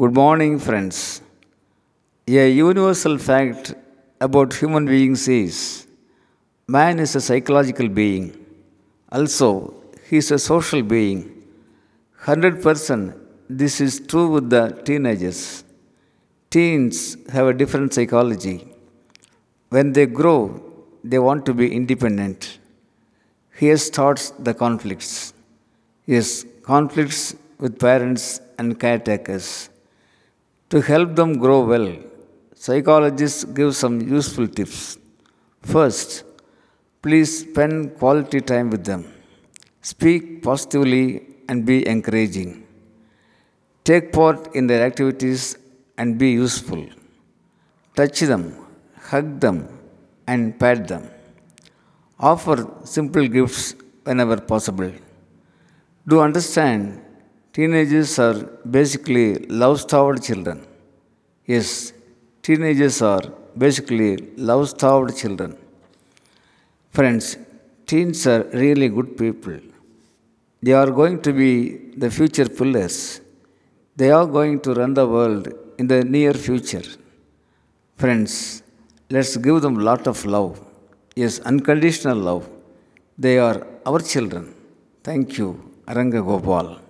Good morning, friends. A universal fact about human beings is man is a psychological being. Also, he is a social being. 100% this is true with the teenagers. Teens have a different psychology. When they grow, they want to be independent. Here starts the conflicts. Yes, conflicts with parents and caretakers. To help them grow well, psychologists give some useful tips. First, please spend quality time with them. Speak positively and be encouraging. Take part in their activities and be useful. Touch them, hug them, and pat them. Offer simple gifts whenever possible. Do understand, teenagers are basically love starved children. Yes, teenagers are basically love starved children. Friends, teens are really good people. They are going to be the future pillars. They are going to run the world in the near future. Friends, let's give them lot of love. Yes, unconditional love. They are our children. Thank you, Aranga Gopal.